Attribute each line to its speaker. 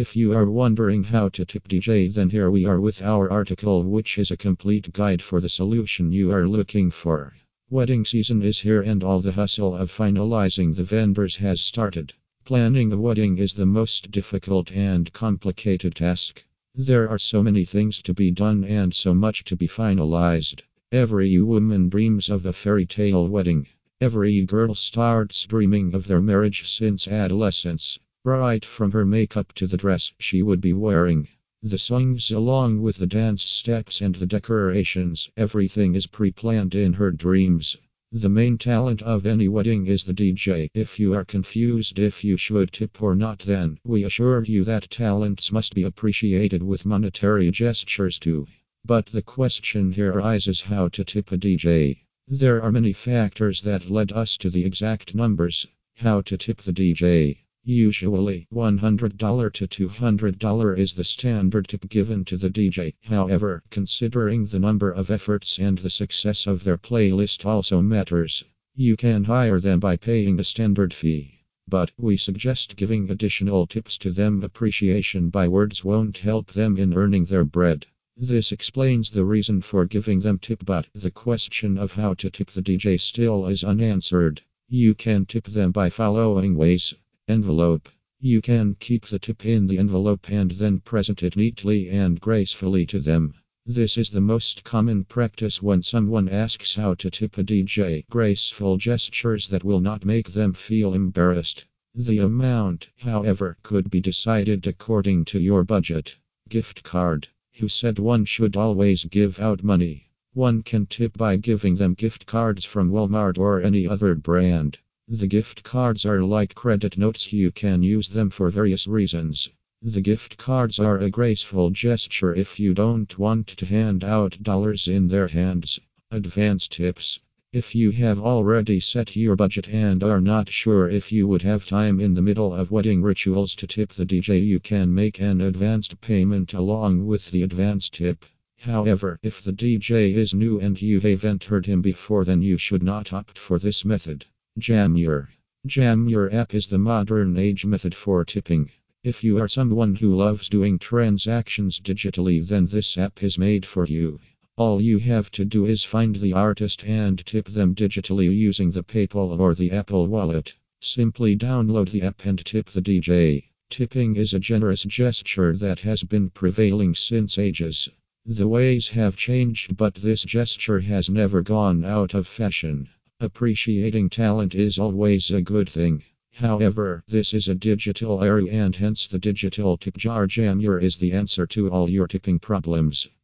Speaker 1: If you are wondering how to tip DJ, then here we are with our article, which is a complete guide for the solution you are looking for. Wedding season is here, and all the hustle of finalizing the vendors has started. Planning a wedding is the most difficult and complicated task. There are so many things to be done and so much to be finalized. Every woman dreams of a fairy tale wedding. Every girl starts dreaming of their marriage since adolescence. Right from her makeup to the dress she would be wearing. The songs, along with the dance steps and the decorations, everything is pre planned in her dreams. The main talent of any wedding is the DJ. If you are confused if you should tip or not, then we assure you that talents must be appreciated with monetary gestures too. But the question here arises how to tip a DJ. There are many factors that led us to the exact numbers. How to tip the DJ. Usually, $100 to $200 is the standard tip given to the DJ. However, considering the number of efforts and the success of their playlist also matters. You can hire them by paying a standard fee. But we suggest giving additional tips to them. Appreciation by words won't help them in earning their bread. This explains the reason for giving them tip, but the question of how to tip the DJ still is unanswered. You can tip them by following ways. Envelope. You can keep the tip in the envelope and then present it neatly and gracefully to them. This is the most common practice when someone asks how to tip a DJ. Graceful gestures that will not make them feel embarrassed. The amount, however, could be decided according to your budget. Gift card. Who said one should always give out money? One can tip by giving them gift cards from Walmart or any other brand. The gift cards are like credit notes, you can use them for various reasons. The gift cards are a graceful gesture if you don't want to hand out dollars in their hands. Advance tips. If you have already set your budget and are not sure if you would have time in the middle of wedding rituals to tip the DJ, you can make an advanced payment along with the advance tip. However, if the DJ is new and you haven't heard him before, then you should not opt for this method. Jamur. Jamur app is the modern age method for tipping. If you are someone who loves doing transactions digitally, then this app is made for you. All you have to do is find the artist and tip them digitally using the PayPal or the Apple Wallet. Simply download the app and tip the DJ. Tipping is a generous gesture that has been prevailing since ages. The ways have changed, but this gesture has never gone out of fashion. Appreciating talent is always a good thing. However, this is a digital era and hence the digital tip jar jammer is the answer to all your tipping problems.